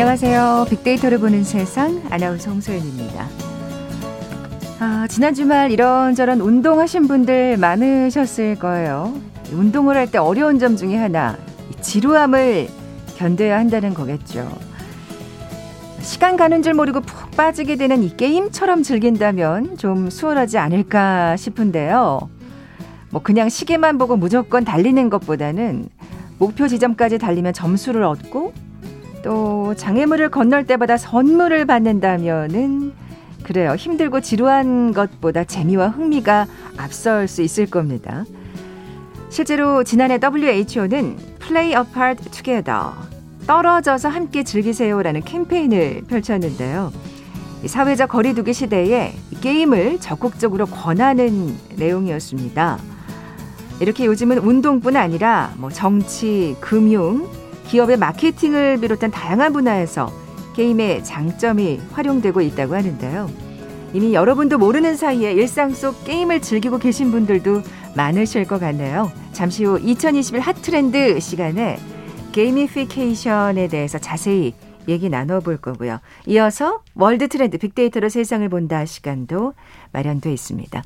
안녕하세요. 빅데이터를 보는 세상 아나운서 홍소연입니다. 아, 지난 주말 이런저런 운동하신 분들 많으셨을 거예요. 운동을 할 때 어려운 점 중에 하나, 지루함을 견뎌야 한다는 거겠죠. 시간 가는 줄 모르고 푹 빠지게 되는 이 게임처럼 즐긴다면 좀 수월하지 않을까 싶은데요. 뭐 그냥 시계만 보고 무조건 달리는 것보다는 목표 지점까지 달리면 점수를 얻고 또 장애물을 건널 때마다 선물을 받는다면은 그래요. 힘들고 지루한 것보다 재미와 흥미가 앞설 수 있을 겁니다. 실제로 지난해 WHO는 Play Apart Together 떨어져서 함께 즐기세요라는 캠페인을 펼쳤는데요. 사회적 거리두기 시대에 게임을 적극적으로 권하는 내용이었습니다. 이렇게 요즘은 운동뿐 아니라 뭐 정치, 금융, 기업의 마케팅을 비롯한 다양한 분야에서 게임의 장점이 활용되고 있다고 하는데요. 이미 여러분도 모르는 사이에 일상 속 게임을 즐기고 계신 분들도 많으실 것 같네요. 잠시 후 2021 hot trend 시간에 gamification에 대해서 자세히 얘기 나눠볼 거고요. 이어서 world trend 빅데이터로 세상을 본다 시간도 마련돼 있습니다.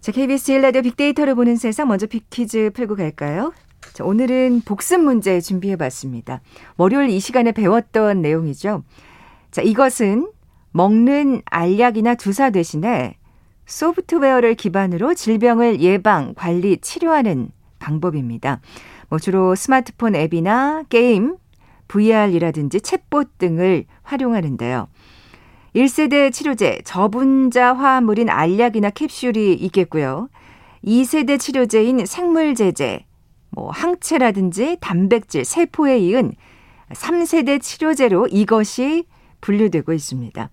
자, KBS 1라디오 빅데이터를 보는 세상 먼저 빅퀴즈 풀고 갈까요? 자, 오늘은 복습 문제 준비해 봤습니다. 월요일 이 시간에 배웠던 내용이죠. 자, 이것은 먹는 알약이나 주사 대신에 소프트웨어를 기반으로 질병을 예방, 관리, 치료하는 방법입니다. 뭐 주로 스마트폰 앱이나 게임, VR이라든지 챗봇 등을 활용하는데요. 1세대 치료제, 저분자 화합물인 알약이나 캡슐이 있겠고요. 2세대 치료제인 생물제제, 뭐 항체라든지 단백질, 세포에 이은 3세대 치료제로 이것이 분류되고 있습니다.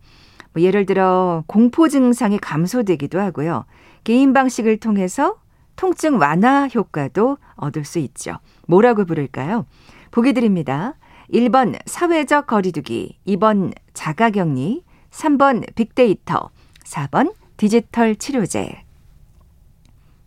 뭐 예를 들어 공포 증상이 감소되기도 하고요. 개인 방식을 통해서 통증 완화 효과도 얻을 수 있죠. 뭐라고 부를까요? 보기 드립니다. 1번 사회적 거리두기, 2번 자가격리, 3번 빅데이터, 4번 디지털 치료제.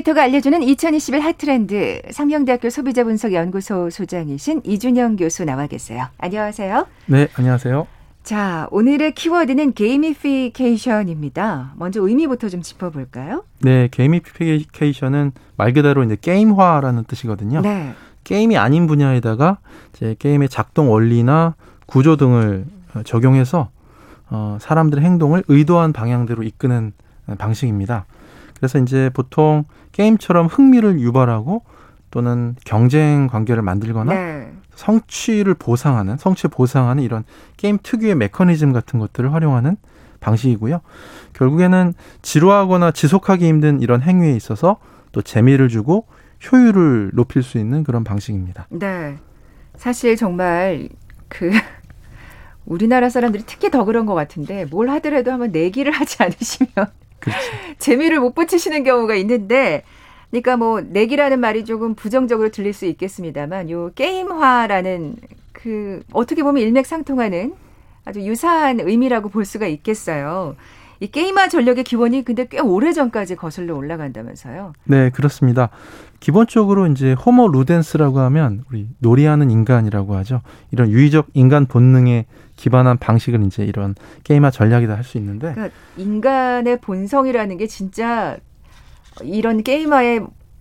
빅데이터가 알려주는 2021 핫트렌드 상명대학교 소비자분석연구소 소장이신 이준영 교수 나와 계세요. 안녕하세요. 네, 안녕하세요. 자, 오늘의 키워드는 게이미피케이션입니다. 먼저 의미부터 좀 짚어볼까요? 네, 게이미피케이션은 말 그대로 이제 게임화라는 뜻이거든요. 네. 게임이 아닌 분야에다가 이제 게임의 작동 원리나 구조 등을 적용해서 어, 사람들의 행동을 의도한 방향대로 이끄는 방식입니다. 그래서 이제 보통 게임처럼 흥미를 유발하고 또는 경쟁 관계를 만들거나 네. 성취를 보상하는 성취 보상하는 이런 게임 특유의 메커니즘 같은 것들을 활용하는 방식이고요. 결국에는 지루하거나 지속하기 힘든 이런 행위에 있어서 또 재미를 주고 효율을 높일 수 있는 그런 방식입니다. 네. 사실 정말 그 우리나라 사람들이 특히 더 그런 것 같은데 뭘 하더라도 한번 내기를 하지 않으시면 그렇죠. 재미를 못 붙이시는 경우가 있는데 그러니까 뭐 내기라는 말이 조금 부정적으로 들릴 수 있겠습니다만 요 게임화라는 그 어떻게 보면 일맥상통하는 아주 유사한 의미라고 볼 수가 있겠어요. 이 게임화 전력의 기원이 근데 꽤 오래 전까지 거슬러 올라간다면서요? 네, 그렇습니다. 기본적으로 이제 호모 루덴스라고 하면 우리 놀이하는 인간이라고 하죠. 이런 유의적 인간 본능에 기반한 방식을 이제 이런 게임화 전략이다 할 수 있는데 그러니까 인간의 본성이라는 게 진짜 이런 게임화에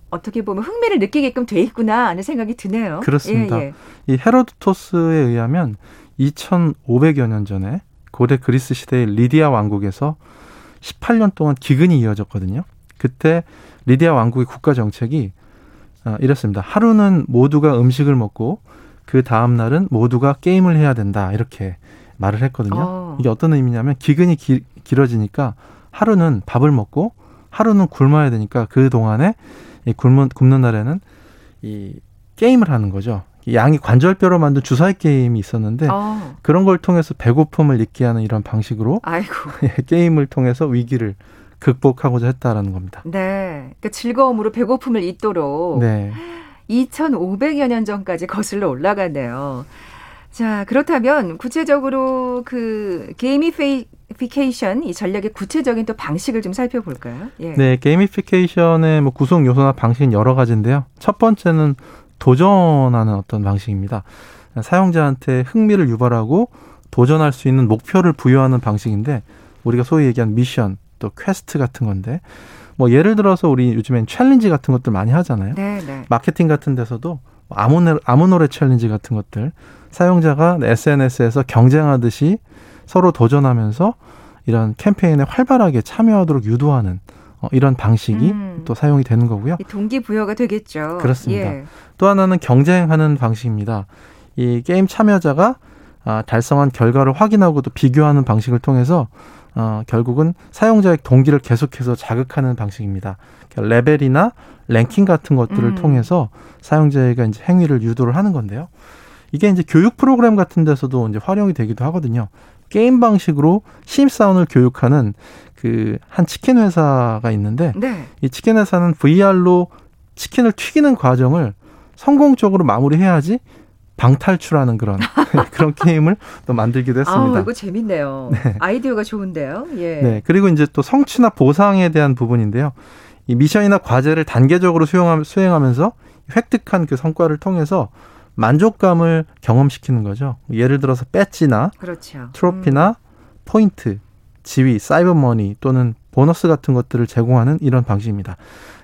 어떻게 보면 흥미를 느끼게끔 돼 있구나 하는 생각이 드네요. 그렇습니다. 예, 예. 이 헤로도토스에 의하면 2,500여 년 전에 고대 그리스 시대의 리디아 왕국에서 18년 동안 기근이 이어졌거든요. 그때 리디아 왕국의 국가 정책이 아, 이랬습니다. 하루는 모두가 음식을 먹고 그 다음 날은 모두가 게임을 해야 된다 이렇게 말을 했거든요. 어. 이게 어떤 의미냐면 기근이 기, 길어지니까 하루는 밥을 먹고 하루는 굶어야 되니까 그 동안에 이 굶는 굶는 날에는 이 게임을 하는 거죠. 양이 관절뼈로 만든 주사위 게임이 있었는데 어. 그런 걸 통해서 배고픔을 잊게 하는 이런 방식으로 아이고. 게임을 통해서 위기를 극복하고자 했다라는 겁니다. 네. 그러니까 즐거움으로 배고픔을 잊도록 네. 2,500여 년 전까지 거슬러 올라가네요. 자, 그렇다면 구체적으로 그 gamification 이 전략의 구체적인 또 방식을 좀 살펴볼까요? 예. 네, gamification의 뭐 구성 요소나 방식은 여러 가지인데요. 첫 번째는 도전하는 어떤 방식입니다. 사용자한테 흥미를 유발하고 도전할 수 있는 목표를 부여하는 방식인데 우리가 소위 얘기한 미션 또 퀘스트 같은 건데 뭐 예를 들어서 우리 요즘엔 challenge 같은 것들 많이 하잖아요. 네, 네. 마케팅 같은 데서도 아무 노래, 아무 노래 challenge 같은 것들 사용자가 SNS에서 경쟁하듯이 서로 도전하면서 이런 캠페인에 활발하게 참여하도록 유도하는 어, 이런 방식이 음. 또 사용이 되는 거고요. 동기부여가 되겠죠. 그렇습니다. 예. 또 하나는 경쟁하는 방식입니다. 이 게임 참여자가 아, 달성한 결과를 확인하고 또 비교하는 방식을 통해서 어, 결국은 사용자의 동기를 계속해서 자극하는 방식입니다. 그러니까 레벨이나 랭킹 같은 것들을 음. 통해서 사용자가 이제 행위를 유도를 하는 건데요. 이게 이제 교육 프로그램 같은 데서도 이제 활용이 되기도 하거든요. 게임 방식으로 심사원을 교육하는 그 한 치킨 회사가 있는데 네. 이 치킨 회사는 VR로 치킨을 튀기는 과정을 성공적으로 마무리해야지 방탈출하는 그런 그런 게임을 또 만들기도 했습니다. 아, 이거 재밌네요. 네. 아이디어가 좋은데요. 예. 네. 그리고 이제 또 성취나 보상에 대한 부분인데요. 이 미션이나 과제를 단계적으로 수행하면서 획득한 그 성과를 통해서 만족감을 경험시키는 거죠. 예를 들어서 배지나 그렇죠. 트로피나 음. 포인트, 지위, 사이버머니 또는 보너스 같은 것들을 제공하는 이런 방식입니다.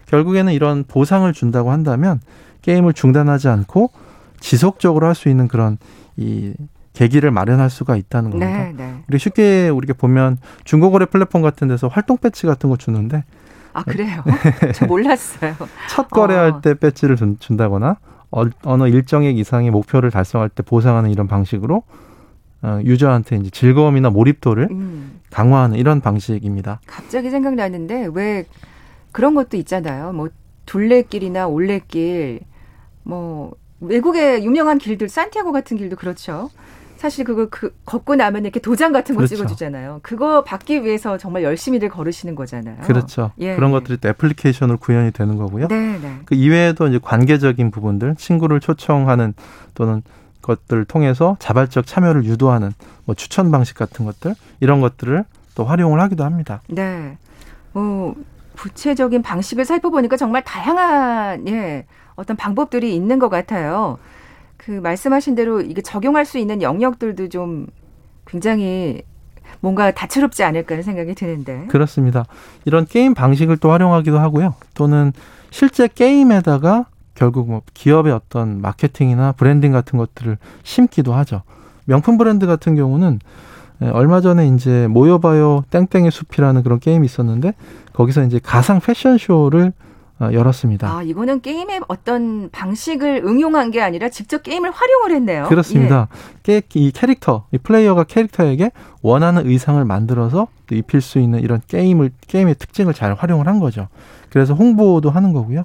결국에는 이런 보상을 준다고 한다면 게임을 중단하지 않고 지속적으로 할 수 있는 그런 이 계기를 마련할 수가 있다는 겁니다. 네, 네. 우리 쉽게 우리가 보면 중고거래 플랫폼 같은 데서 활동 배치 같은 거 주는데 아 그래요? 저 몰랐어요. 첫 거래할 어. 때 배지를 준, 준다거나 어느 일정액 이상의 목표를 달성할 때 보상하는 이런 방식으로 어, 유저한테 이제 즐거움이나 몰입도를 음. 강화하는 이런 방식입니다. 갑자기 생각나는데 왜 그런 것도 있잖아요. 뭐 둘레길이나 올레길 뭐 외국의 유명한 길들 산티아고 같은 길도 그렇죠. 사실 그거 그 걷고 나면 이렇게 도장 같은 거 그렇죠. 찍어주잖아요. 그거 받기 위해서 정말 열심히들 걸으시는 거잖아요. 그렇죠. 예. 그런 것들이 또 애플리케이션으로 구현이 되는 거고요. 네, 네. 그 이외에도 이제 관계적인 부분들, 친구를 초청하는 또는 것들을 통해서 자발적 참여를 유도하는 뭐 추천 방식 같은 것들 이런 것들을 또 활용을 하기도 합니다. 네. 뭐 구체적인 방식을 살펴보니까 정말 다양한 예. 어떤 방법들이 있는 것 같아요. 그 말씀하신 대로 이게 적용할 수 있는 영역들도 좀 굉장히 뭔가 다채롭지 않을까 하는 생각이 드는데. 그렇습니다. 이런 게임 방식을 또 활용하기도 하고요. 또는 실제 게임에다가 결국 뭐 기업의 어떤 마케팅이나 브랜딩 같은 것들을 심기도 하죠. 명품 브랜드 같은 경우는 얼마 전에 이제 모여봐요 땡땡의 숲이라는 그런 게임이 있었는데 거기서 이제 가상 패션쇼를 어, 열었습니다. 아, 이거는 게임의 어떤 방식을 응용한 게 아니라 직접 게임을 활용을 했네요. 그렇습니다. 예. 이 캐릭터, 이 플레이어가 캐릭터에게 원하는 의상을 만들어서 또 입힐 수 있는 이런 게임을 게임의 특징을 잘 활용을 한 거죠. 그래서 홍보도 하는 거고요.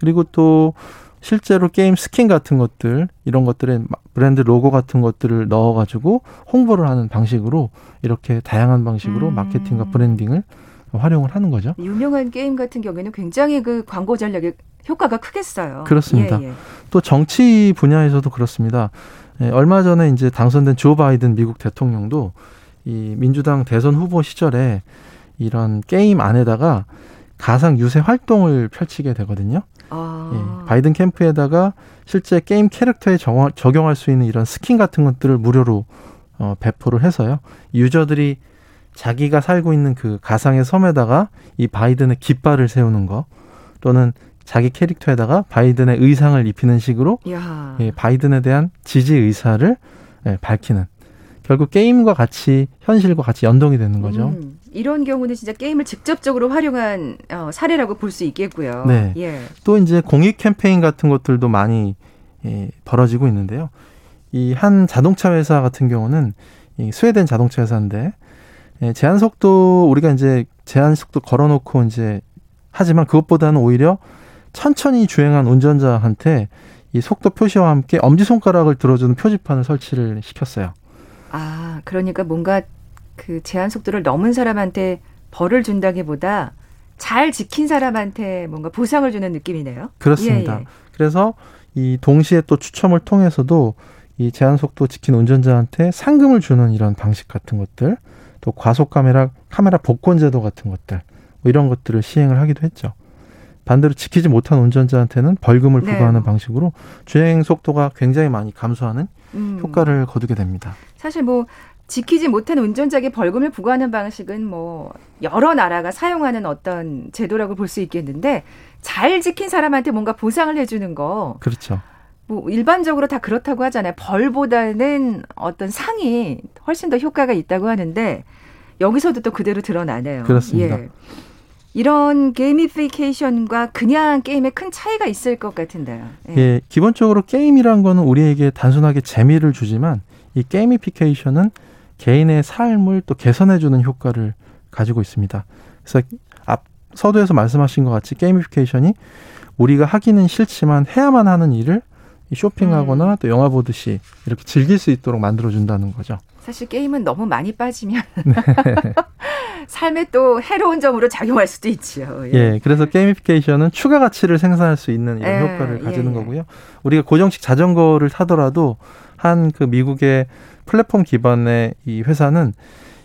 그리고 또 실제로 게임 스킨 같은 것들 이런 것들에 브랜드 로고 같은 것들을 넣어가지고 홍보를 하는 방식으로 이렇게 다양한 방식으로 음. 마케팅과 branding을 활용을 하는 거죠. 유명한 게임 같은 경우에는 굉장히 그 광고 전략의 효과가 크겠어요. 그렇습니다. 예, 예. 또 정치 분야에서도 그렇습니다. 예, 얼마 전에 이제 당선된 조 바이든 미국 대통령도 이 민주당 대선 후보 시절에 이런 게임 안에다가 가상 유세 활동을 펼치게 되거든요. 아. 예, 바이든 캠프에다가 실제 게임 캐릭터에 적용할 수 있는 이런 스킨 같은 것들을 무료로 어, 배포를 해서요. user들이 자기가 살고 있는 그 가상의 섬에다가 이 바이든의 깃발을 세우는 거 또는 자기 캐릭터에다가 바이든의 의상을 입히는 식으로 예, 바이든에 대한 지지 의사를 예, 밝히는 결국 게임과 같이 현실과 같이 연동이 되는 거죠. 음, 이런 경우는 진짜 게임을 직접적으로 활용한 어, 사례라고 볼 수 있겠고요. 네. 예. 또 이제 공익 캠페인 같은 것들도 많이 예, 벌어지고 있는데요. 이 한 자동차 회사 같은 경우는 이 스웨덴 자동차 회사인데 예, 제한 속도 우리가 이제 제한 속도 걸어놓고 이제 하지만 그것보다는 오히려 천천히 주행한 운전자한테 이 속도 표시와 함께 엄지 손가락을 들어주는 표지판을 설치를 시켰어요. 아, 그러니까 뭔가 그 제한 속도를 넘은 사람한테 벌을 준다기보다 잘 지킨 사람한테 뭔가 보상을 주는 느낌이네요. 그렇습니다. 예, 예. 그래서 이 동시에 또 추첨을 통해서도 이 제한 속도 지킨 운전자한테 상금을 주는 이런 방식 같은 것들, 또 과속 카메라 카메라 복권 제도 같은 것들 뭐 이런 것들을 시행을 하기도 했죠. 반대로 지키지 못한 운전자한테는 벌금을 네. 부과하는 방식으로 주행 속도가 굉장히 많이 감소하는 음. 효과를 거두게 됩니다. 사실 뭐 지키지 못한 운전자에게 벌금을 부과하는 방식은 뭐 여러 나라가 사용하는 어떤 제도라고 볼 수 있겠는데 잘 지킨 사람한테 뭔가 보상을 해주는 거. 그렇죠. 뭐 일반적으로 다 그렇다고 하잖아요. 벌보다는 어떤 상이 훨씬 더 효과가 있다고 하는데 여기서도 또 그대로 드러나네요. 그렇습니다. 예. 이런 게이미피케이션과 그냥 게임에 큰 차이가 있을 것 같은데요. 예. 예, 기본적으로 게임이란 거는 우리에게 단순하게 재미를 주지만 이 게이미피케이션은 개인의 삶을 또 개선해주는 효과를 가지고 있습니다. 그래서 앞 서두에서 말씀하신 것 같이 게이미피케이션이 우리가 하기는 싫지만 해야만 하는 일을 쇼핑하거나 음. 또 영화 보듯이 이렇게 즐길 수 있도록 만들어준다는 거죠. 사실 게임은 너무 많이 빠지면 네. 삶에 또 해로운 점으로 작용할 수도 있지요. 예. 예. 그래서 게이미피케이션은 추가 가치를 생산할 수 있는 이런 예, 효과를 가지는 예, 예. 거고요. 우리가 고정식 자전거를 타더라도 한 그 미국의 플랫폼 기반의 이 회사는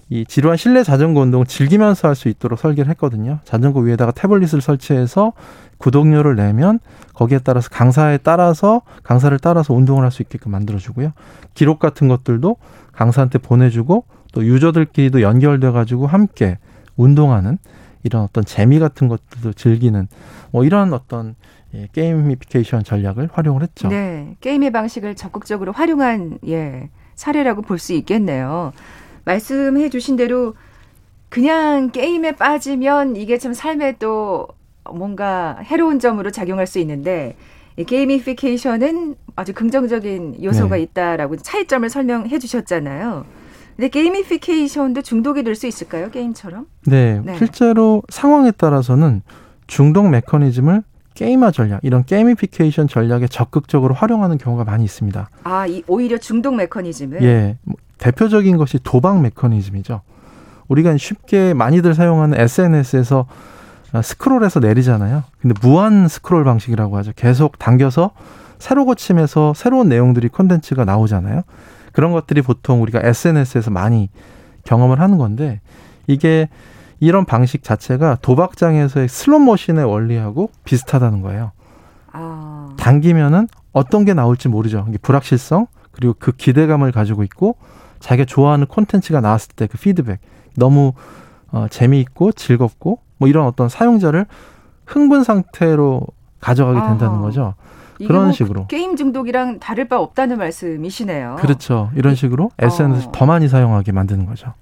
이 지루한 실내 자전거 운동을 즐기면서 할 수 있도록 설계를 했거든요. 자전거 위에다가 태블릿을 설치해서 구독료를 내면 거기에 따라서 강사에 따라서 강사를 따라서 운동을 할 수 있게끔 만들어주고요. 기록 같은 것들도 강사한테 보내주고 또 유저들끼리도 연결돼 가지고 함께 운동하는 이런 어떤 재미 같은 것들도 즐기는 뭐 이런 어떤 예, 게이미피케이션 전략을 활용을 했죠. 네, 게임의 방식을 적극적으로 활용한 예 사례라고 볼 수 있겠네요. 말씀해 주신 대로 그냥 게임에 빠지면 이게 참 삶에 또 뭔가 해로운 점으로 작용할 수 있는데 이 게이미피케이션은 아주 긍정적인 요소가 네. 있다라고 차이점을 설명해 주셨잖아요. 근데 게이미피케이션도 중독이 될 수 있을까요? 게임처럼? 네, 네, 실제로 상황에 따라서는 중독 메커니즘을 게임화 전략, 이런 게이미피케이션 전략에 적극적으로 활용하는 경우가 많이 있습니다. 아, 이 오히려 중독 메커니즘을? 예. 뭐 대표적인 것이 도박 메커니즘이죠. 우리가 쉽게 많이들 사용하는 SNS에서 스크롤해서 내리잖아요. 근데 무한 스크롤 방식이라고 하죠. 계속 당겨서 새로 고침해서 새로운 내용들이 콘텐츠가 나오잖아요. 그런 것들이 보통 우리가 SNS에서 많이 경험을 하는 건데 이게 이런 방식 자체가 도박장에서의 슬롯머신의 원리하고 비슷하다는 거예요. 아. 당기면은 어떤 게 나올지 모르죠. 불확실성 그리고 그 기대감을 가지고 있고 자기가 좋아하는 콘텐츠가 나왔을 때 그 피드백 너무 어, 재미있고 즐겁고 뭐 이런 어떤 사용자를 흥분 상태로 가져가게 된다는 아하. 거죠. 그런 뭐 식으로 게임 중독이랑 다를 바 없다는 말씀이시네요. 그렇죠. 이런 식으로 SNS 어. 더 많이 사용하게 만드는 거죠.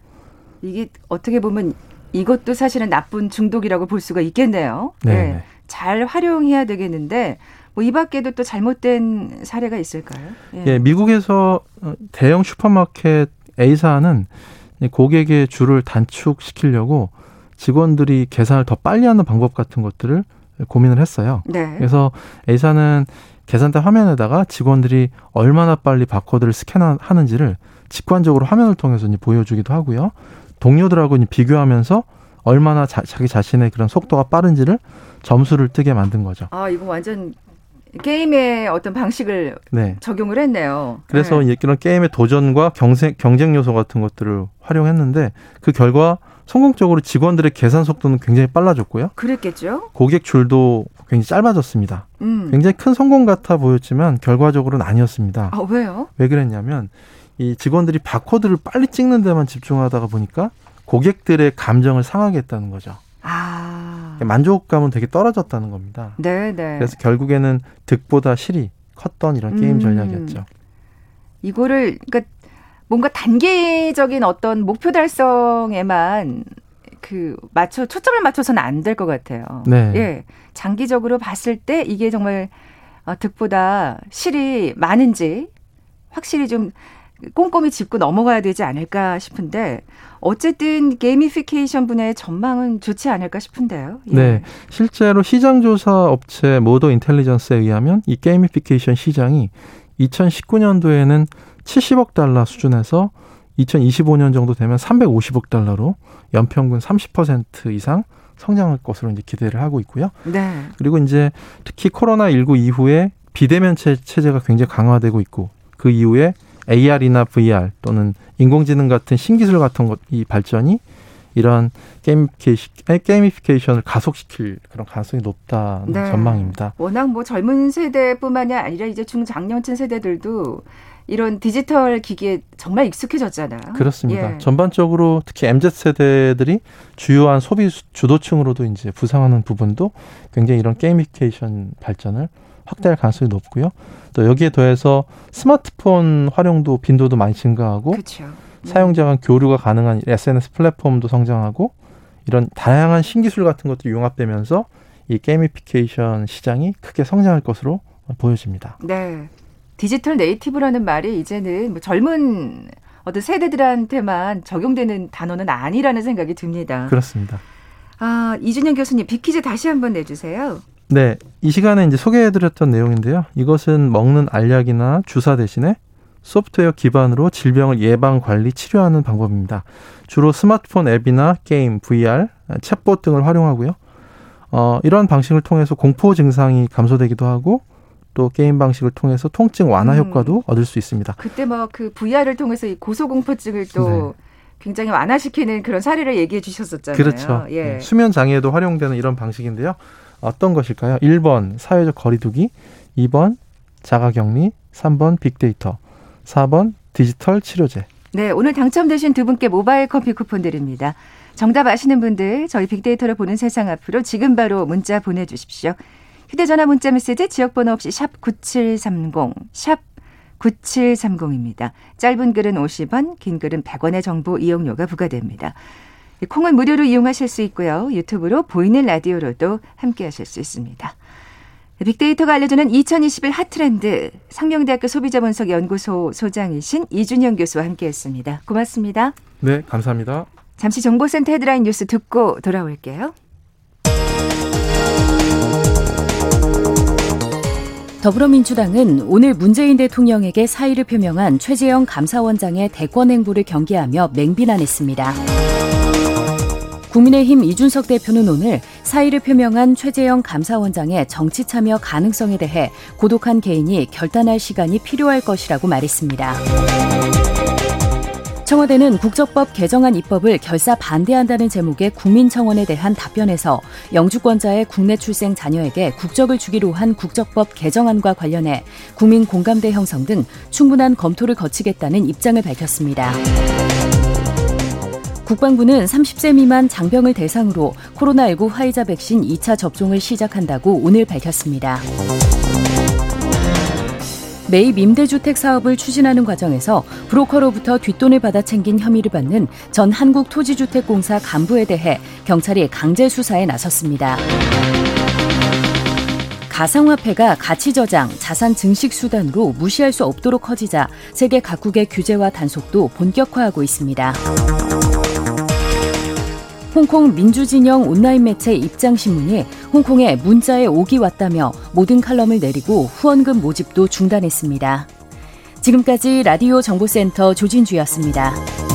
이게 어떻게 보면 이것도 사실은 나쁜 중독이라고 볼 수가 있겠네요. 네. 네. 잘 활용해야 되겠는데 뭐 이 밖에도 또 잘못된 사례가 있을까요? 예, 예 미국에서 어, 대형 슈퍼마켓 A사는 고객의 줄을 단축시키려고 직원들이 계산을 더 빨리 하는 방법 같은 것들을 고민을 했어요. 네. 그래서 A사는 계산대 화면에다가 직원들이 얼마나 빨리 바코드를 스캔하는지를 직관적으로 화면을 통해서 보여주기도 하고요. 동료들하고 비교하면서 얼마나 자, 기 자신의 그런 속도가 빠른지를 점수를 뜨게 만든 거죠. 아, 이거 완전 게임의 어떤 방식을 네. 적용을 했네요. 그래서 네. 이런 게임의 도전과 경쟁, 경쟁 요소 같은 것들을 활용했는데 그 결과 성공적으로 직원들의 계산 속도는 굉장히 빨라졌고요. 그랬겠죠. 고객 줄도 굉장히 짧아졌습니다. 음. 굉장히 큰 성공 같아 보였지만 결과적으로는 아니었습니다. 아, 왜요? 왜 그랬냐면 이 직원들이 바코드를 빨리 찍는 데만 집중하다가 보니까 고객들의 감정을 상하게 했다는 거죠. 아. 만족감은 되게 떨어졌다는 겁니다. 네, 네. 그래서 결국에는 득보다 실이 컸던 이런 게임 음. 전략이었죠. 이거를 그러니까 뭔가 단계적인 어떤 목표 달성에만 그 맞춰 초점을 맞춰서는 안 될 것 같아요. 네. 예. 장기적으로 봤을 때 이게 정말 어, 득보다 실이 많은지 확실히 좀 꼼꼼히 짚고 넘어가야 되지 않을까 싶은데 어쨌든 게이미피케이션 분야의 전망은 좋지 않을까 싶은데요. 예. 네, 실제로 시장 조사 업체 모더 인텔리전스에 의하면 이 게이미피케이션 시장이 2019년도에는 70억 달러 수준에서 2025년 정도 되면 350억 달러로 연평균 30% 이상 성장할 것으로 이제 기대를 하고 있고요. 네. 그리고 이제 특히 코로나 19 이후에 비대면 체제가 굉장히 강화되고 있고 그 이후에 AR이나 VR 또는 인공지능 같은 신기술 같은 것 이 발전이 이런 게이미피케이션 을 가속시킬 그런 가능성이 높다는 네. 전망입니다. 워낙 뭐 젊은 세대뿐만이 아니라 이제 중장년층 세대들도 이런 디지털 기기에 정말 익숙해졌잖아요. 그렇습니다. 예. 전반적으로 특히 MZ 세대들이 주요한 소비 주도층으로도 이제 부상하는 부분도 굉장히 이런 게이미피케이션 발전을 확대할 가능성이 높고요. 또 여기에 더해서 스마트폰 활용도 빈도도 많이 증가하고 그쵸. 사용자 간 교류가 가능한 SNS 플랫폼도 성장하고 이런 다양한 신기술 같은 것들이 융합되면서 이 gamification 시장이 크게 성장할 것으로 보여집니다. 네. digital native라는 말이 이제는 뭐 젊은 어떤 세대들한테만 적용되는 단어는 아니라는 생각이 듭니다. 그렇습니다. 아, 이준영 교수님, 퀴즈 다시 한번 내주세요. 네. 이 시간에 이제 소개해드렸던 내용인데요. 이것은 먹는 알약이나 주사 대신에 소프트웨어 기반으로 질병을 예방, 관리, 치료하는 방법입니다. 주로 스마트폰 앱이나 게임, VR, 챗봇 등을 활용하고요. 어, 이러한 방식을 통해서 공포 증상이 감소되기도 하고 또 게임 방식을 통해서 통증 완화 음. 효과도 음. 얻을 수 있습니다. 그때 뭐그 VR을 통해서 이 고소공포증을 또 네. 굉장히 완화시키는 그런 사례를 얘기해 주셨었잖아요. 그렇죠. 예. 네. 수면 장애에도 활용되는 이런 방식인데요. 어떤 것일까요? 1번 사회적 거리두기, 2번 자가격리, 3번 빅데이터, 4번 디지털 치료제. 네, 오늘 당첨되신 두 분께 모바일 커피 쿠폰 드립니다. 정답 아시는 분들 저희 빅데이터를 보는 세상 앞으로 지금 바로 문자 보내주십시오. 휴대전화 문자 메시지 지역번호 없이 샵 9730, 샵 9730입니다. 짧은 글은 50원, 긴 글은 100원의 정보 이용료가 부과됩니다. 콩은 무료로 이용하실 수 있고요. 유튜브로 보이는 라디오로도 함께 하실 수 있습니다. 빅데이터가 알려주는 2021 핫트렌드 상명대학교 소비자분석연구소 소장이신 이준영 교수와 함께했습니다. 고맙습니다. 네, 감사합니다. 잠시 정보센터 헤드라인 뉴스 듣고 돌아올게요. 더불어민주당은 오늘 문재인 대통령에게 사의를 표명한 최재형 감사원장의 대권 행보를 경계하며 맹비난했습니다. 국민의힘 이준석 대표는 오늘 사의를 표명한 최재형 감사원장의 정치 참여 가능성에 대해 고독한 개인이 결단할 시간이 필요할 것이라고 말했습니다. 청와대는 국적법 개정안 입법을 결사 반대한다는 제목의 국민청원에 대한 답변에서 영주권자의 국내 출생 자녀에게 국적을 주기로 한 국적법 개정안과 관련해 국민 공감대 형성 등 충분한 검토를 거치겠다는 입장을 밝혔습니다. 국방부는 30세 미만 장병을 대상으로 코로나19 화이자 백신 2차 접종을 시작한다고 오늘 밝혔습니다. 매입 임대주택 사업을 추진하는 과정에서 브로커로부터 뒷돈을 받아 챙긴 혐의를 받는 전 한국토지주택공사 간부에 대해 경찰이 강제 수사에 나섰습니다. 가상화폐가 가치 저장, 자산 증식 수단으로 무시할 수 없도록 커지자 세계 각국의 규제와 단속도 본격화하고 있습니다. 홍콩 민주진영 온라인 매체 입장신문이 홍콩에 문자에 옥이 왔다며 모든 칼럼을 내리고 후원금 모집도 중단했습니다. 지금까지 라디오 정보센터 조진주였습니다.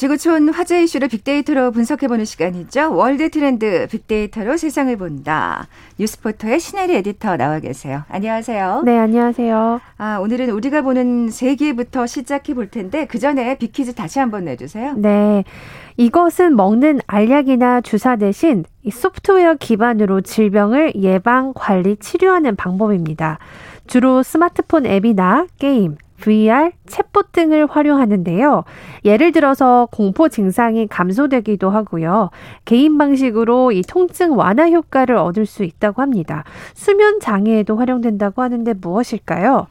지구촌 화제 이슈를 빅데이터로 분석해보는 시간이죠. 월드 트렌드 빅데이터로 세상을 본다. 뉴스포터의 신혜리 에디터 나와 계세요. 안녕하세요. 네, 안녕하세요. 아, 오늘은 우리가 보는 세계부터 시작해 볼 텐데 그 전에 빅퀴즈 다시 한번 내주세요. 네, 이것은 먹는 알약이나 주사 대신 소프트웨어 기반으로 질병을 예방, 관리, 치료하는 방법입니다. 주로 스마트폰 앱이나 게임, VR, 챗봇 등을 활용하는데요. 예를 들어서 공포 증상이 감소되기도 하고요. 개인 방식으로 이 통증 완화 효과를 얻을 수 있다고 합니다. 수면 장애에도 활용된다고 하는데 무엇일까요?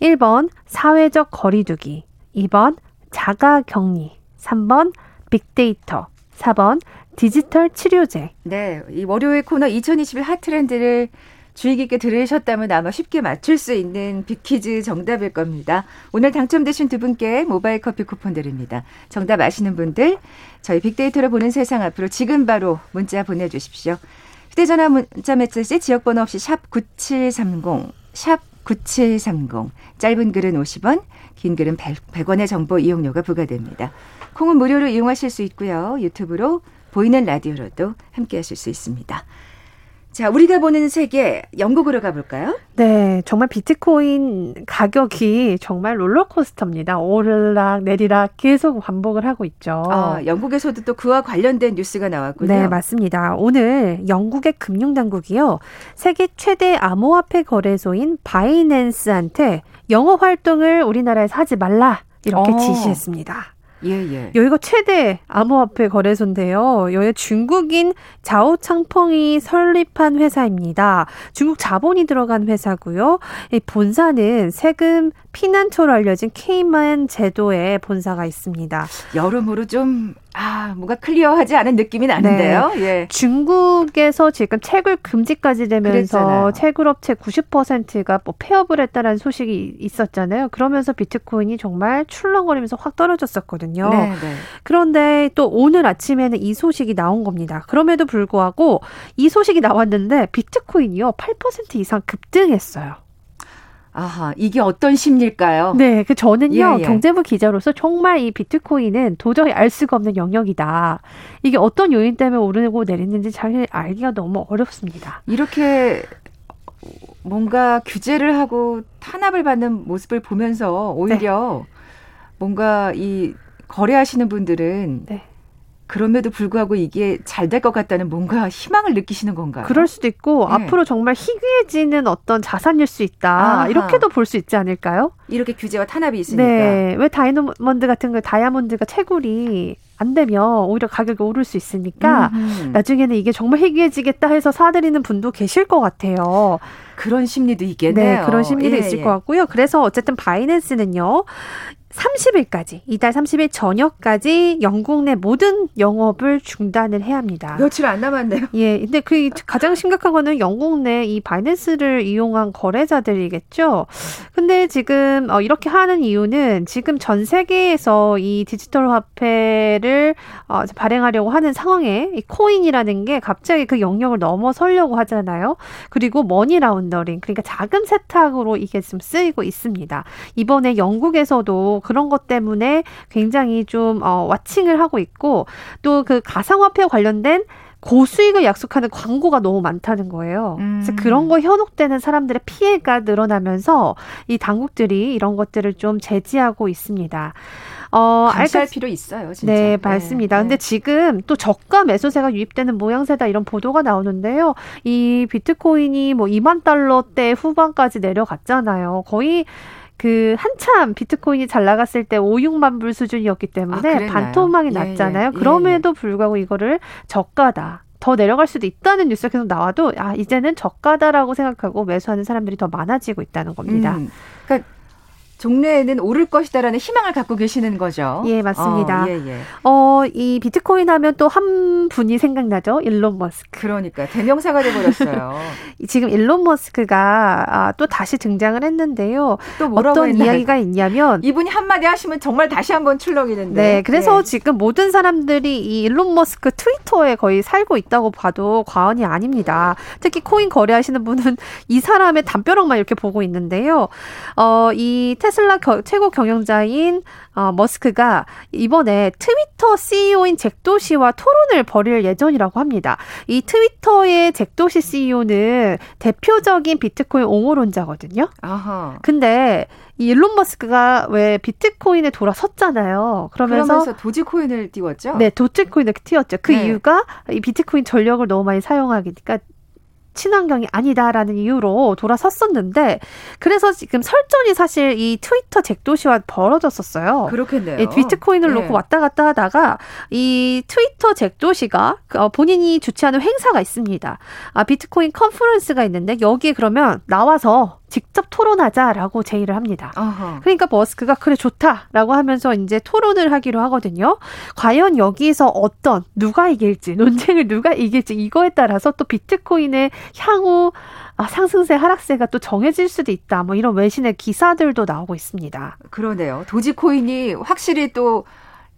1번 사회적 거리두기, 2번 자가 격리, 3번 빅데이터, 4번 디지털 치료제. 네, 이 월요일 코너 2021 핫트렌드를 주의 깊게 들으셨다면 아마 쉽게 맞출 수 있는 빅퀴즈 정답일 겁니다. 오늘 당첨되신 두 분께 모바일 커피 쿠폰 드립니다. 정답 아시는 분들 저희 빅데이터를 보는 세상 앞으로 지금 바로 문자 보내주십시오. 휴대전화 문자 메시지 지역번호 없이 샵 9730, 샵 9730. 짧은 글은 50원, 긴 글은 100, 원의 정보 이용료가 부과됩니다. 콩은 무료로 이용하실 수 있고요. 유튜브로 보이는 라디오로도 함께 하실 수 있습니다. 자, 우리가 보는 세계 영국으로 가볼까요? 네, 정말 비트코인 가격이 정말 롤러코스터입니다. 오르락 내리락 계속 반복을 하고 있죠. 아, 영국에서도 또 그와 관련된 뉴스가 나왔군요. 네, 맞습니다. 오늘 영국의 금융당국이요. 세계 최대 암호화폐 거래소인 바이낸스한테 영업 활동을 우리나라에서 하지 말라 이렇게 어. 지시했습니다. 예, 예. 여기가 최대 암호화폐 거래소인데요. 여기 중국인 자오창펑이 설립한 회사입니다. 중국 자본이 들어간 회사고요. 이 본사는 세금 피난처로 알려진 케이만 제도에 본사가 있습니다. 여러모로 좀 아, 뭔가 클리어하지 않은 느낌이 나는데요. 네. 예. 중국에서 지금 채굴 금지까지 되면서 그랬잖아요. 채굴 업체 90%가 뭐 폐업을 했다는 소식이 있었잖아요. 그러면서 비트코인이 정말 출렁거리면서 확 떨어졌었거든요. 네, 네. 그런데 또 오늘 아침에는 이 소식이 나온 겁니다. 그럼에도 불구하고 이 소식이 나왔는데 비트코인이요 8% 이상 급등했어요. 아하, 이게 어떤 심리일까요? 네, 그 저는요, 예, 예. 경제부 기자로서 정말 이 비트코인은 도저히 알 수가 없는 영역이다. 이게 어떤 요인 때문에 오르고 내리는지 잘 알기가 너무 어렵습니다. 이렇게 뭔가 규제를 하고 탄압을 받는 모습을 보면서 오히려 네. 뭔가 이 거래하시는 분들은 네. 그럼에도 불구하고 이게 잘 될 것 같다는 뭔가 희망을 느끼시는 건가요? 그럴 수도 있고 네. 앞으로 정말 희귀해지는 어떤 자산일 수 있다. 아하. 이렇게도 볼 수 있지 않을까요? 이렇게 규제와 탄압이 있으니까. 네. 왜 다이아몬드 같은 거 다이아몬드가 채굴이 안 되면 오히려 가격이 오를 수 있으니까 음흠. 나중에는 이게 정말 희귀해지겠다 해서 사들이는 분도 계실 것 같아요. 그런 심리도 있겠네요. 네, 그런 심리도 예, 있을 예. 것 같고요. 그래서 어쨌든 바이낸스는요. 30일까지, 이달 30일 저녁까지 영국 내 모든 영업을 중단을 해야 합니다. 며칠 안 남았네요. 예. 근데 그 가장 심각한 거는 영국 내 이 바이낸스를 이용한 거래자들이겠죠. 근데 지금 어, 이렇게 하는 이유는 지금 전 세계에서 이 디지털 화폐를 어, 발행하려고 하는 상황에 이 코인이라는 게 갑자기 그 영역을 넘어서려고 하잖아요. 그리고 머니 라운더링, 그러니까 자금 세탁으로 이게 좀 쓰이고 있습니다. 이번에 영국에서도 그런 것 때문에 굉장히 좀 어, 와칭을 하고 있고 또 그 가상화폐 관련된 고수익을 약속하는 광고가 너무 많다는 거예요. 음. 그래서 그런 거 현혹되는 사람들의 피해가 늘어나면서 이 당국들이 이런 것들을 좀 제지하고 있습니다. 어, 알갈 필요 있어요, 진짜. 네, 맞습니다. 네, 근데 지금 또 저가 매수세가 유입되는 모양새다 이런 보도가 나오는데요. 이 비트코인이 뭐 2만 달러대 후반까지 내려갔잖아요. 거의 그 한참 비트코인이 잘 나갔을 때 5, 6만 불 수준이었기 때문에 아, 반토막이 예, 났잖아요. 예, 예, 그럼에도 불구하고 이거를 저가다. 더 내려갈 수도 있다는 뉴스가 계속 나와도 아 이제는 저가다라고 생각하고 매수하는 사람들이 더 많아지고 있다는 겁니다. 음, 그러니까 종래에는 오를 것이다라는 희망을 갖고 계시는 거죠. 예, 맞습니다. 어, 예, 예. 어, 이 비트코인 하면 또 한 분이 생각나죠. 일론 머스크. 그러니까 대명사가 돼 버렸어요. 지금 일론 머스크가 아, 또 다시 등장을 했는데요. 또 어떤 했나요? 이야기가 있냐면 이분이 한마디 하시면 정말 다시 한번 출렁이는데. 네, 그래서 예. 지금 모든 사람들이 이 일론 머스크 트위터에 거의 살고 있다고 봐도 과언이 아닙니다. 특히 코인 거래하시는 분은 이 사람의 담벼락만 이렇게 보고 있는데요. 어, 이 테 테슬라 겨, 최고 경영자인 어, 머스크가 이번에 트위터 CEO인 잭도시와 토론을 벌일 예정이라고 합니다. 이 트위터의 잭도시 CEO는 대표적인 비트코인 옹호론자거든요. 아하. 근데 이 일론 머스크가 왜 비트코인에 돌아섰잖아요. 그러면서, 그러면서 도지코인을 띄웠죠. 네, 도지코인을 띄웠죠. 그 네. 이유가 이 비트코인 전력을 너무 많이 사용하니까 친환경이 아니다라는 이유로 돌아섰었는데 그래서 지금 설전이 사실 이 트위터 잭도시와 벌어졌었어요. 그렇겠네요. 비트코인을 네. 놓고 왔다 갔다 하다가 이 트위터 잭도시가 어, 본인이 주최하는 행사가 있습니다. 아, 비트코인 컨퍼런스가 있는데 여기에 그러면 나와서 직접 토론하자라고 제의를 합니다. 어허. 그러니까 버스크가 그래 좋다라고 하면서 이제 토론을 하기로 하거든요. 과연 여기서 어떤 누가 이길지 논쟁을 누가 이길지 이거에 따라서 또 비트코인의 향후 아, 상승세 하락세가 또 정해질 수도 있다. 뭐 이런 외신의 기사들도 나오고 있습니다. 그러네요. 도지코인이 확실히 또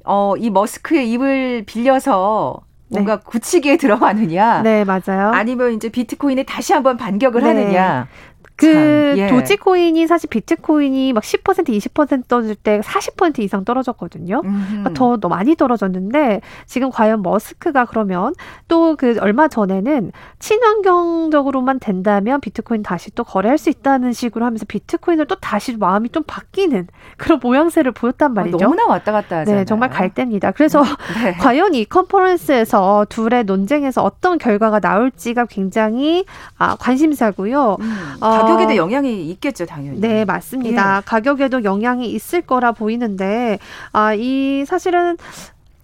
어, 이 머스크의 입을 빌려서 뭔가 네. 굳히기에 들어가느냐. 네, 맞아요. 아니면 이제 비트코인에 다시 한번 반격을 네. 하느냐. 그 예. 도지코인이 사실 비트코인이 막 10% 20% 떨어질 때 40% 이상 떨어졌거든요. 그러니까 더, 더 많이 떨어졌는데 지금 과연 머스크가 그러면 또 그 얼마 전에는 친환경적으로만 된다면 비트코인 다시 또 거래할 수 있다는 식으로 하면서 비트코인을 또 다시 마음이 좀 바뀌는 그런 모양새를 보였단 아, 말이죠. 아, 너무나 왔다 갔다 하잖아요. 네, 정말 갈 때입니다. 그래서 네. 과연 이 컨퍼런스에서 둘의 논쟁에서 어떤 결과가 나올지가 굉장히 아, 관심사고요. 음, 어, 가격에도 영향이 있겠죠, 당연히. 네, 맞습니다. 예. 가격에도 영향이 있을 거라 보이는데, 아, 이 사실은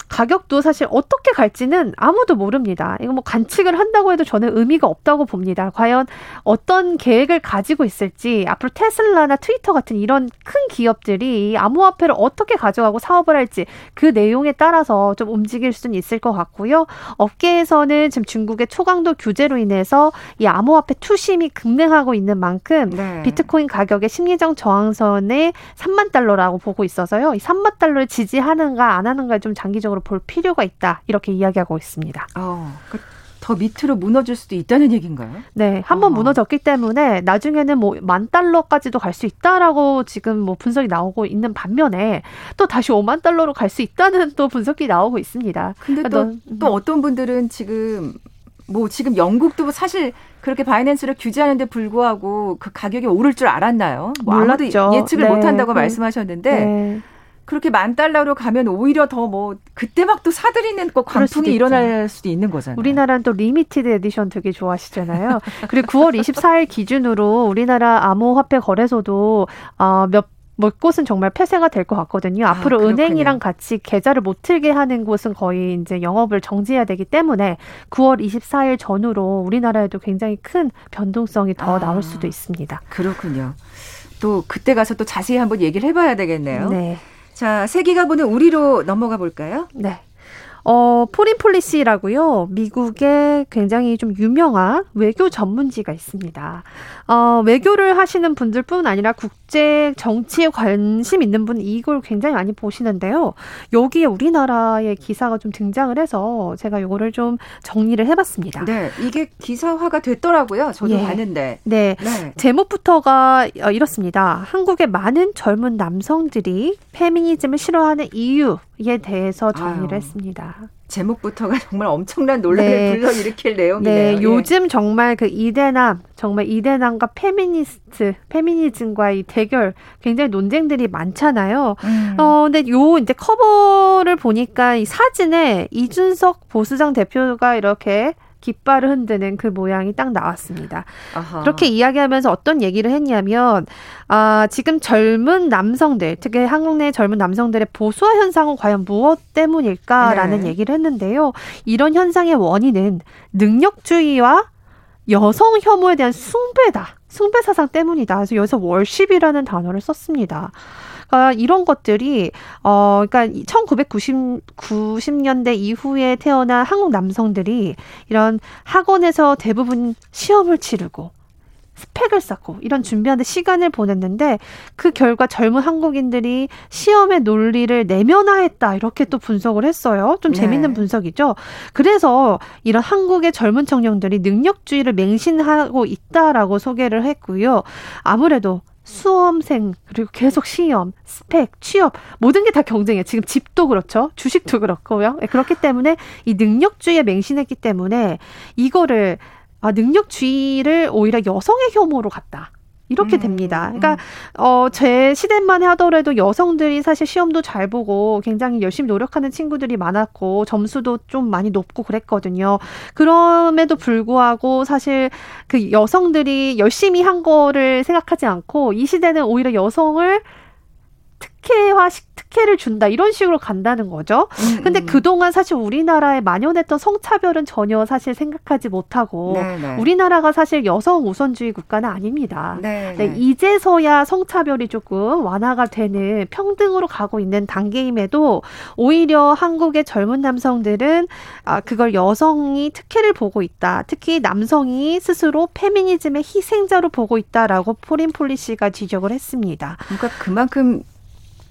가격도 사실 어떻게 갈지는 아무도 모릅니다. 이거 뭐 관측을 한다고 해도 저는 의미가 없다고 봅니다. 과연 어떤 계획을 가지고 있을지 앞으로 테슬라나 트위터 같은 이런 큰 기업들이 암호화폐를 어떻게 가져가고 사업을 할지 그 내용에 따라서 좀 움직일 수는 있을 것 같고요. 업계에서는 지금 중국의 초강도 규제로 인해서 이 암호화폐 투심이 급등하고 있는 만큼 네. 비트코인 가격의 심리적 저항선에 3만 달러라고 보고 있어서요. 이 3만 달러를 지지하는가 안 하는가 좀 장기적으로 적으로 볼 필요가 있다 이렇게 이야기하고 있습니다. 어, 더 밑으로 무너질 수도 있다는 얘기인가요? 네, 한번 어. 무너졌기 때문에 나중에는 뭐 만 달러까지도 갈 수 있다라고 지금 뭐 분석이 나오고 있는 반면에 또 다시 5만 달러로 갈 수 있다는 또 분석이 나오고 있습니다. 근데 또, 그러니까 또 어떤 분들은 지금 뭐 지금 영국도 사실 그렇게 바이낸스를 규제하는데 불구하고 그 가격이 오를 줄 알았나요? 뭐 몰랐죠. 예측을 네. 못한다고 네. 말씀하셨는데 네. 그렇게 만 달러로 가면 오히려 더 뭐 그때 막 또 사들이는 거 광풍이 일어날 수도 있는 거잖아요. 우리나라는 또 limited edition 되게 좋아하시잖아요. 그리고 9월 24일 기준으로 우리나라 암호화폐 거래소도 어, 몇뭐 곳은 정말 폐쇄가 될 것 같거든요. 아, 앞으로 아, 은행이랑 같이 계좌를 못 틀게 하는 곳은 거의 이제 영업을 정지해야 되기 때문에 9월 24일 전후로 우리나라에도 굉장히 큰 변동성이 더 아, 나올 수도 있습니다. 그렇군요. 또 그때 가서 또 자세히 한번 얘기를 해봐야 되겠네요. 네. 자, 세기가 보는 우리로 넘어가 볼까요? 네. 어, 포린폴리시라고요. 미국의 굉장히 좀 유명한 외교 전문지가 있습니다. 어, 외교를 하시는 분들뿐 아니라 국제 정치에 관심 있는 분 이걸 굉장히 많이 보시는데요. 여기에 우리나라의 기사가 좀 등장을 해서 제가 이거를 좀 정리를 해봤습니다. 네, 이게 기사화가 됐더라고요. 저도 예. 봤는데. 네. 네. 제목부터가 어, 이렇습니다. 한국의 많은 젊은 남성들이 페미니즘을 싫어하는 이유 에 대해서 정리를 아유. 했습니다. 제목부터가 정말 엄청난 논란을 네. 불러일으킬 내용이네요. 네, 예. 요즘 정말 그 이대남, 정말 이대남과 페미니스트, 페미니즘과 이 대결 굉장히 논쟁들이 많잖아요. 음. 어, 근데 요 이제 커버를 보니까 이 사진에 이준석 보수당 대표가 이렇게 깃발을 흔드는 그 모양이 딱 나왔습니다. 아하. 그렇게 이야기하면서 어떤 얘기를 했냐면 아, 지금 젊은 남성들, 특히 한국 내 젊은 남성들의 보수화 현상은 과연 무엇 때문일까라는 네. 얘기를 했는데요. 이런 현상의 원인은 능력주의와 여성 혐오에 대한 숭배다. 숭배 사상 때문이다. 그래서 여기서 월십이라는 단어를 썼습니다. 그러니까 이런 것들이 어 그러니까 1990 90년대 이후에 태어난 한국 남성들이 이런 학원에서 대부분 시험을 치르고 스펙을 쌓고 이런 준비하는 시간을 보냈는데 그 결과 젊은 한국인들이 시험의 논리를 내면화했다 이렇게 또 분석을 했어요. 좀 네. 재밌는 분석이죠. 그래서 이런 한국의 젊은 청년들이 능력주의를 맹신하고 있다라고 소개를 했고요. 아무래도 수험생 그리고 계속 시험, 스펙, 취업 모든 게 다 경쟁이에요. 지금 집도 그렇죠. 주식도 그렇고요. 예, 그렇기 때문에 이 능력주의에 맹신했기 때문에 이거를 아 능력주의를 오히려 여성의 혐오로 갔다. 이렇게 음, 됩니다. 그러니까 음. 어, 제 시대만 하더라도 여성들이 사실 시험도 잘 보고 굉장히 열심히 노력하는 친구들이 많았고 점수도 좀 많이 높고 그랬거든요. 그럼에도 불구하고 사실 그 여성들이 열심히 한 거를 생각하지 않고 이 시대는 오히려 여성을 특혜화 특혜를 준다 이런 식으로 간다는 거죠. 음, 근데 음. 그동안 사실 우리나라에 만연했던 성차별은 전혀 사실 생각하지 못하고 네네. 네. 우리나라가 사실 여성 우선주의 국가는 아닙니다. 네, 네, 네, 이제서야 성차별이 조금 완화가 되는 평등으로 가고 있는 단계임에도 오히려 한국의 젊은 남성들은 아 그걸 여성이 특혜를 보고 있다. 특히 남성이 스스로 페미니즘의 희생자로 보고 있다라고 포린 폴리시가 지적을 했습니다. 그러니까 그만큼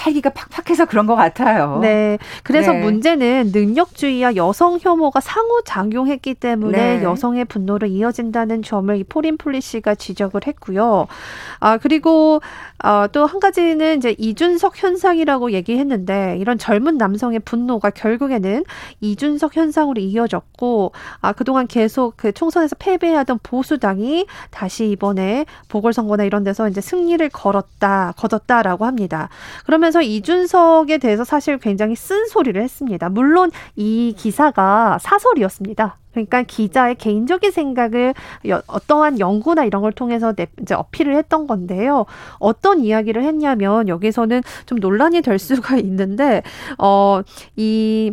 살기가 팍팍해서 그런 것 같아요. 네. 그래서 네. 문제는 능력주의와 여성 혐오가 상호작용했기 때문에 네. 여성의 분노로 이어진다는 점을 이 포린 폴리시가 지적을 했고요. 아, 그리고 어, 또 한 가지는 이제 이준석 현상이라고 얘기했는데 이런 젊은 남성의 분노가 결국에는 이준석 현상으로 이어졌고 아, 그동안 계속 그 총선에서 패배하던 보수당이 다시 이번에 보궐선거나 이런 데서 이제 승리를 걸었다, 거뒀다라고 합니다. 그러면 서 이준석에 대해서 사실 굉장히 쓴소리를 했습니다. 물론 이 기사가 사설이었습니다. 그러니까 기자의 개인적인 생각을 어떠한 연구나 이런 걸 통해서 이제 어필을 했던 건데요. 어떤 이야기를 했냐면 여기서는 좀 논란이 될 수가 있는데 어이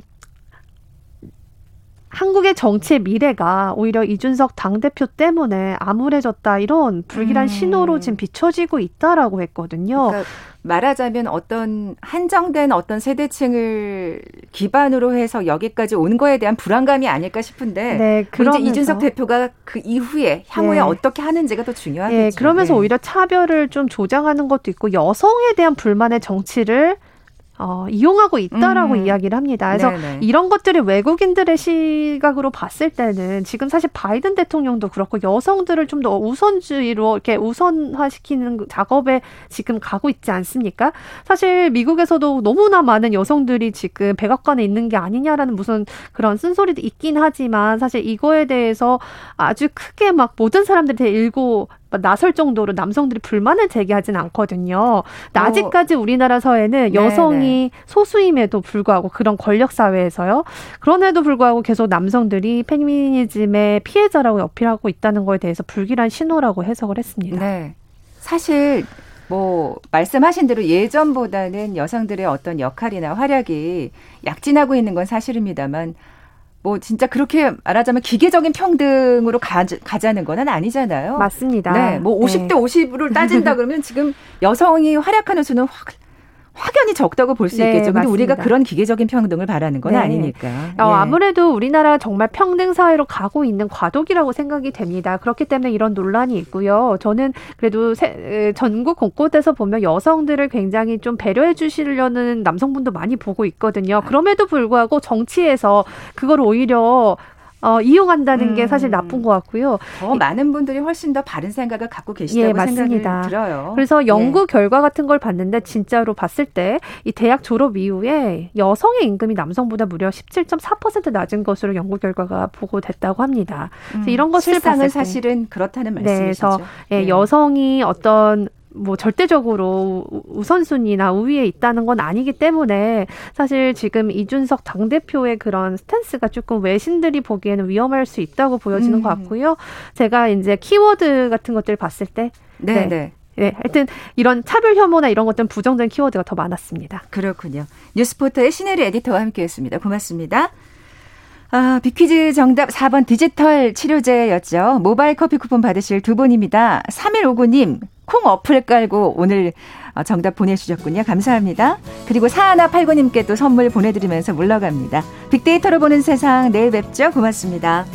한국의 정치의 미래가 오히려 이준석 당대표 때문에 암울해졌다 이런 불길한 음. 신호로 지금 비춰지고 있다라고 했거든요. 그러니까 말하자면 어떤 한정된 어떤 세대층을 기반으로 해서 여기까지 온 거에 대한 불안감이 아닐까 싶은데 네, 그러면서 이제 이준석 대표가 그 이후에 향후에 네. 어떻게 하는지가 더 중요하겠죠. 네, 그러면서 네. 오히려 차별을 좀 조장하는 것도 있고 여성에 대한 불만의 정치를 어, 이용하고 있다라고 음. 이야기를 합니다. 그래서 네네. 이런 것들이 외국인들의 시각으로 봤을 때는 지금 사실 바이든 대통령도 그렇고 여성들을 좀 더 우선주의로 이렇게 우선화시키는 작업에 지금 가고 있지 않습니까? 사실 미국에서도 너무나 많은 여성들이 지금 백악관에 있는 게 아니냐라는 무슨 그런 쓴소리도 있긴 하지만 사실 이거에 대해서 아주 크게 막 모든 사람들이 일고 나설 정도로 남성들이 불만을 제기하진 않거든요. 아직까지 어. 우리나라 사회는 여성이 네네. 소수임에도 불구하고 그런 권력 사회에서요. 그런에도 불구하고 계속 남성들이 페미니즘의 피해자라고 어필하고 있다는 거에 대해서 불길한 신호라고 해석을 했습니다. 네. 사실 뭐 말씀하신 대로 예전보다는 여성들의 어떤 역할이나 활약이 약진하고 있는 건 사실입니다만 뭐 진짜 그렇게 말하자면 기계적인 평등으로 가, 가자는 건 아니잖아요. 맞습니다. 네, 뭐 50대 네. 50으로 따진다 그러면 지금 여성이 활약하는 수는 확 확연히 적다고 볼수 네, 있겠죠. 근데 우리가 그런 기계적인 평등을 바라는 건 네. 아니니까. 어, 예. 아무래도 우리나라 정말 평등 사회로 가고 있는 과도기라고 생각이 됩니다. 그렇기 때문에 이런 논란이 있고요. 저는 그래도 세, 전국 곳곳에서 보면 여성들을 굉장히 좀 배려해 주시려는 남성분도 많이 보고 있거든요. 그럼에도 불구하고 정치에서 그걸 오히려 어, 이용한다는 음. 게 사실 음. 나쁜 것 같고요. 더 많은 분들이 훨씬 더 바른 생각을 갖고 계시다고 예, 맞습니다. 생각이 들어요. 그래서 연구 예. 결과 같은 걸 봤는데 진짜로 봤을 때 이 대학 졸업 이후에 여성의 임금이 남성보다 무려 17.4% 낮은 것으로 연구 결과가 보고됐다고 합니다. 음. 이런 것을 봤을 사실은 그렇다는 말씀이시죠. 네, 그래서 예, 네. 여성이 어떤 뭐 절대적으로 우선순위나 우위에 있다는 건 아니기 때문에 사실 지금 이준석 당대표의 그런 stance가 조금 외신들이 보기에는 위험할 수 있다고 보여지는 음. 것 같고요. 제가 이제 키워드 같은 것들을 봤을 때 네, 네. 네. 네, 하여튼 이런 차별 혐오나 이런 것들은 부정적인 키워드가 더 많았습니다. 그렇군요. 뉴스포터의 신혜리 에디터와 함께했습니다. 고맙습니다. 아, 빅퀴즈 정답 4번 디지털 치료제였죠. 모바일 커피 쿠폰 받으실 두 분입니다. 3159님, 콩 어플 깔고 오늘 어, 정답 보내주셨군요. 감사합니다. 그리고 사하나팔구님께도 선물 보내드리면서 물러갑니다. 빅데이터로 보는 세상 내일 뵙죠. 고맙습니다.